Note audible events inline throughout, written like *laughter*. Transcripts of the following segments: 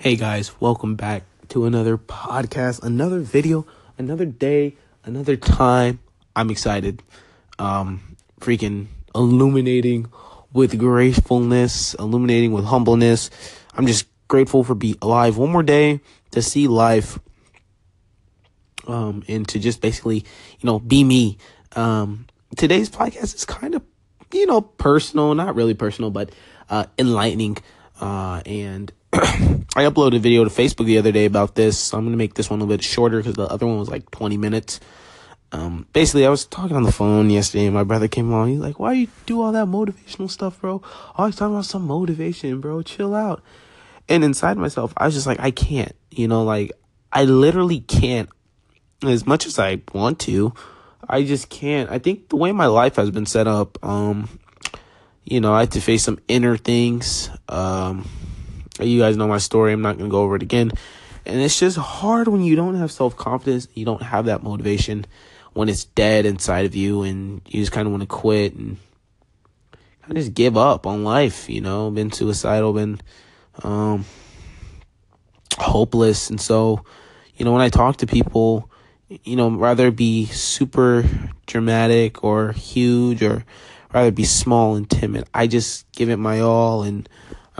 Hey guys, welcome back to another podcast, another video, another day, another time. I'm excited. Um freaking illuminating with gracefulness, illuminating with humbleness. I'm just grateful for be alive one more day to see life um and to just basically, you know, be me. Um today's podcast is kind of, you know, personal, not really personal, but uh enlightening uh and *clears throat* I uploaded a video to Facebook the other day about this. So I'm gonna make this one a little bit shorter because the other one was like 20 minutes. Um, basically, I was talking on the phone yesterday, and my brother came on. He's like, "Why you do all that motivational stuff, bro? Always talking about some motivation, bro. Chill out." And inside myself, I was just like, "I can't," you know, like I literally can't. As much as I want to, I just can't. I think the way my life has been set up, um, you know, I have to face some inner things. Um, you guys know my story. I'm not going to go over it again. And it's just hard when you don't have self confidence, you don't have that motivation when it's dead inside of you and you just kind of want to quit and kind of just give up on life, you know, been suicidal, been um, hopeless. And so, you know, when I talk to people, you know, rather be super dramatic or huge or rather be small and timid, I just give it my all and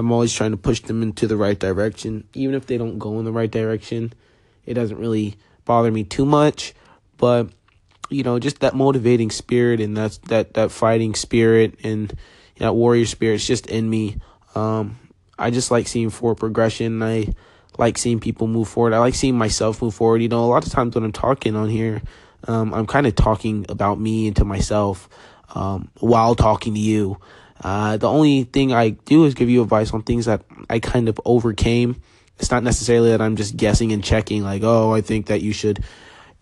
I'm always trying to push them into the right direction. Even if they don't go in the right direction, it doesn't really bother me too much. But you know, just that motivating spirit and that's that that fighting spirit and that warrior spirit is just in me. Um, I just like seeing forward progression. I like seeing people move forward. I like seeing myself move forward. You know, a lot of times when I'm talking on here, um, I'm kind of talking about me and to myself um, while talking to you. Uh, the only thing I do is give you advice on things that I kind of overcame. It's not necessarily that I'm just guessing and checking, like, oh, I think that you should.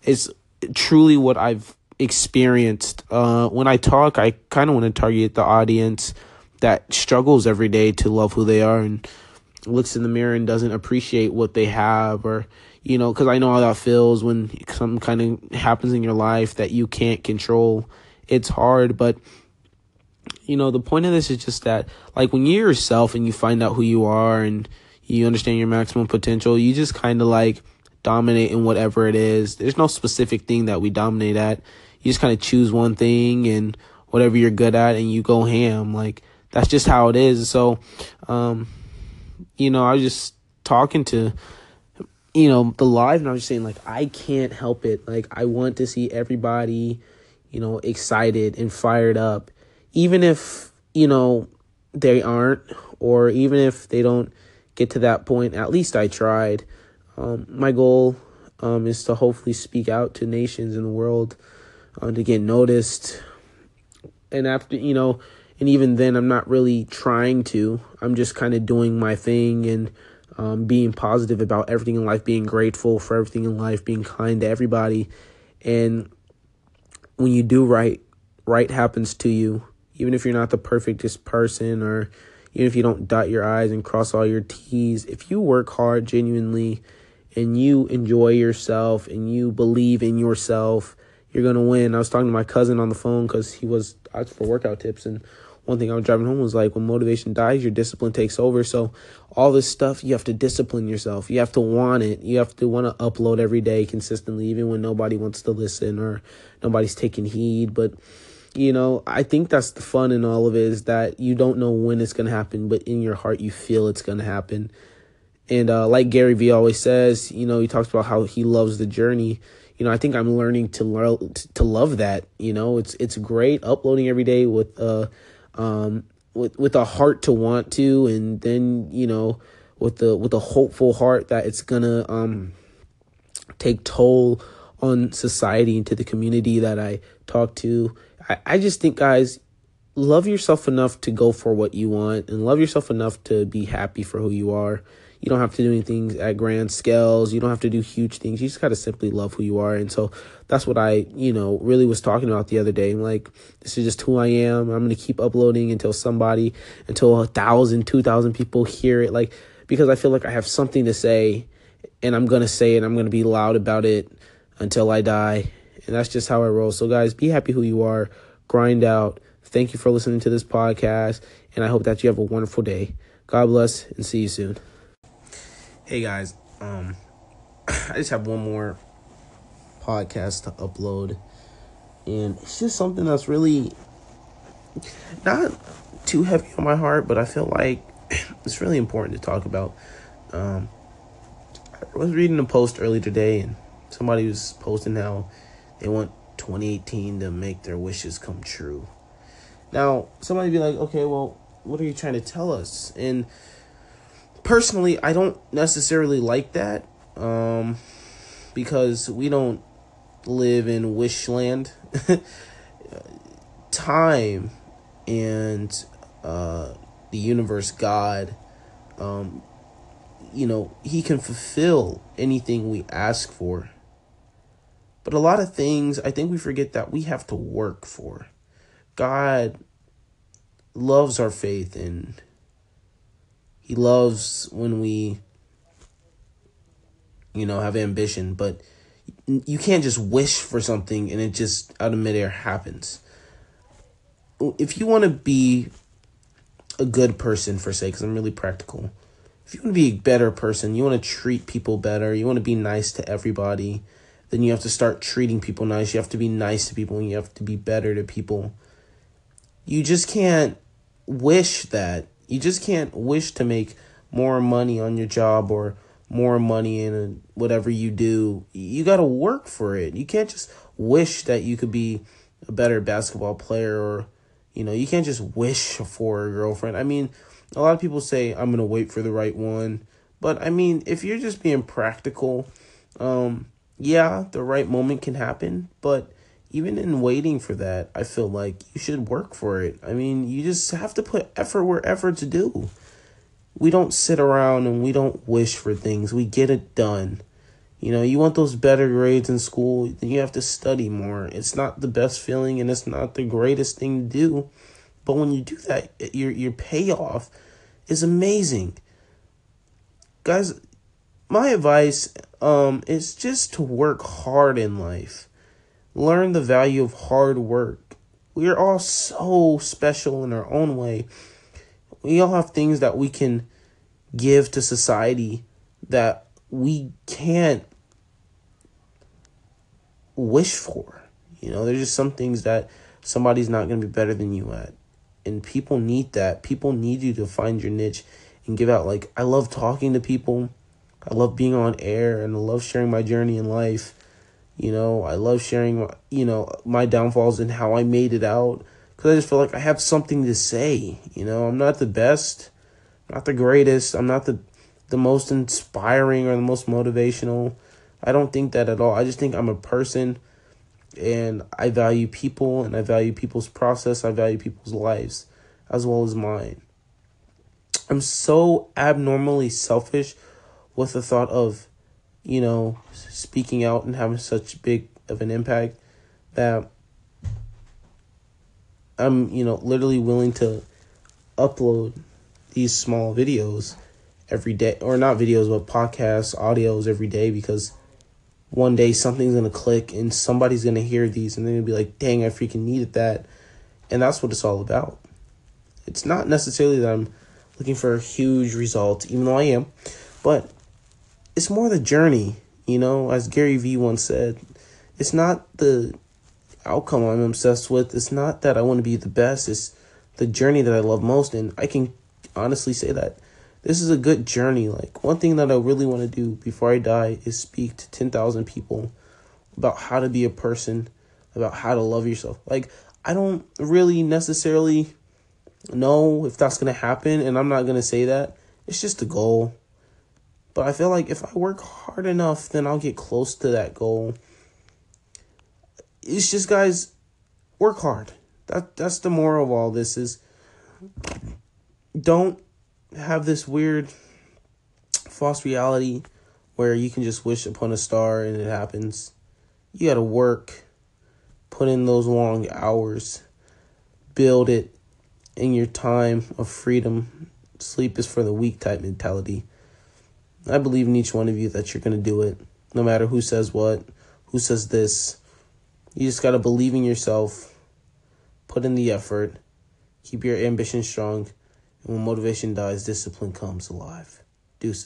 It's truly what I've experienced. Uh, when I talk, I kind of want to target the audience that struggles every day to love who they are and looks in the mirror and doesn't appreciate what they have or you know because i know how that feels when something kind of happens in your life that you can't control it's hard but you know, the point of this is just that, like, when you're yourself and you find out who you are and you understand your maximum potential, you just kind of like dominate in whatever it is. There's no specific thing that we dominate at. You just kind of choose one thing and whatever you're good at and you go ham. Like, that's just how it is. So, um, you know, I was just talking to, you know, the live and I was just saying, like, I can't help it. Like, I want to see everybody, you know, excited and fired up even if, you know, they aren't, or even if they don't get to that point, at least I tried. Um, my goal um, is to hopefully speak out to nations in the world uh, to get noticed. And after, you know, and even then, I'm not really trying to. I'm just kind of doing my thing and um, being positive about everything in life, being grateful for everything in life, being kind to everybody. And when you do right, right happens to you even if you're not the perfectest person or even if you don't dot your I's and cross all your T's, if you work hard genuinely and you enjoy yourself and you believe in yourself, you're going to win. I was talking to my cousin on the phone because he was asked for workout tips. And one thing I was driving home was like, when motivation dies, your discipline takes over. So, all this stuff, you have to discipline yourself. You have to want it. You have to want to upload every day consistently, even when nobody wants to listen or nobody's taking heed. But, you know, I think that's the fun in all of it is that you don't know when it's going to happen, but in your heart, you feel it's going to happen. And uh, like Gary Vee always says, you know, he talks about how he loves the journey. You know, I think I'm learning to learn to love that. You know, it's it's great uploading every day with uh um with with a heart to want to, and then you know with the with a hopeful heart that it's gonna um take toll on society and to the community that I talk to I, I just think, guys, love yourself enough to go for what you want and love yourself enough to be happy for who you are. You don't have to do anything at grand scales. You don't have to do huge things. You just got to simply love who you are. And so that's what I, you know, really was talking about the other day. like, this is just who I am. I'm going to keep uploading until somebody, until a thousand, two thousand people hear it. Like, because I feel like I have something to say and I'm going to say it. I'm going to be loud about it until I die. And that's just how I roll. So, guys, be happy who you are, grind out. Thank you for listening to this podcast, and I hope that you have a wonderful day. God bless, and see you soon. Hey guys, um, *clears throat* I just have one more podcast to upload, and it's just something that's really not too heavy on my heart, but I feel like *clears throat* it's really important to talk about. Um, I was reading a post earlier today, and somebody was posting how they want 2018 to make their wishes come true. Now, somebody be like, okay, well, what are you trying to tell us? And personally, I don't necessarily like that um, because we don't live in wishland. *laughs* Time and uh, the universe, God, um, you know, He can fulfill anything we ask for. But a lot of things, I think we forget that we have to work for. God loves our faith and he loves when we you know have ambition but you can't just wish for something and it just out of midair happens if you want to be a good person for say because i'm really practical if you want to be a better person you want to treat people better you want to be nice to everybody then you have to start treating people nice you have to be nice to people and you have to be better to people you just can't wish that you just can't wish to make more money on your job or more money in whatever you do. You got to work for it. You can't just wish that you could be a better basketball player or you know, you can't just wish for a girlfriend. I mean, a lot of people say I'm going to wait for the right one, but I mean, if you're just being practical, um yeah, the right moment can happen, but even in waiting for that, I feel like you should work for it. I mean, you just have to put effort where effort's due. We don't sit around and we don't wish for things. We get it done. You know, you want those better grades in school, then you have to study more. It's not the best feeling and it's not the greatest thing to do. But when you do that, your your payoff is amazing. Guys, my advice um is just to work hard in life learn the value of hard work. We are all so special in our own way. We all have things that we can give to society that we can't wish for. You know, there's just some things that somebody's not going to be better than you at. And people need that. People need you to find your niche and give out. Like, I love talking to people. I love being on air and I love sharing my journey in life. You know, I love sharing, you know, my downfalls and how I made it out because I just feel like I have something to say. You know, I'm not the best, not the greatest. I'm not the the most inspiring or the most motivational. I don't think that at all. I just think I'm a person and I value people and I value people's process. I value people's lives as well as mine. I'm so abnormally selfish with the thought of you know, speaking out and having such big of an impact that I'm, you know, literally willing to upload these small videos every day or not videos but podcasts, audios every day because one day something's to click and somebody's to hear these and they're to be like, "Dang, I freaking needed that." And that's what it's all about. It's not necessarily that I'm looking for a huge result, even though I am, but it's more the journey, you know, as Gary Vee once said. It's not the outcome I'm obsessed with. It's not that I want to be the best. It's the journey that I love most. And I can honestly say that this is a good journey. Like, one thing that I really want to do before I die is speak to 10,000 people about how to be a person, about how to love yourself. Like, I don't really necessarily know if that's going to happen. And I'm not going to say that. It's just a goal. But I feel like if I work hard enough, then I'll get close to that goal. It's just guys, work hard. That that's the moral of all this is don't have this weird false reality where you can just wish upon a star and it happens. You got to work, put in those long hours, build it in your time of freedom. Sleep is for the weak type mentality. I believe in each one of you that you're going to do it, no matter who says what, who says this. You just got to believe in yourself, put in the effort, keep your ambition strong, and when motivation dies, discipline comes alive. Deuce.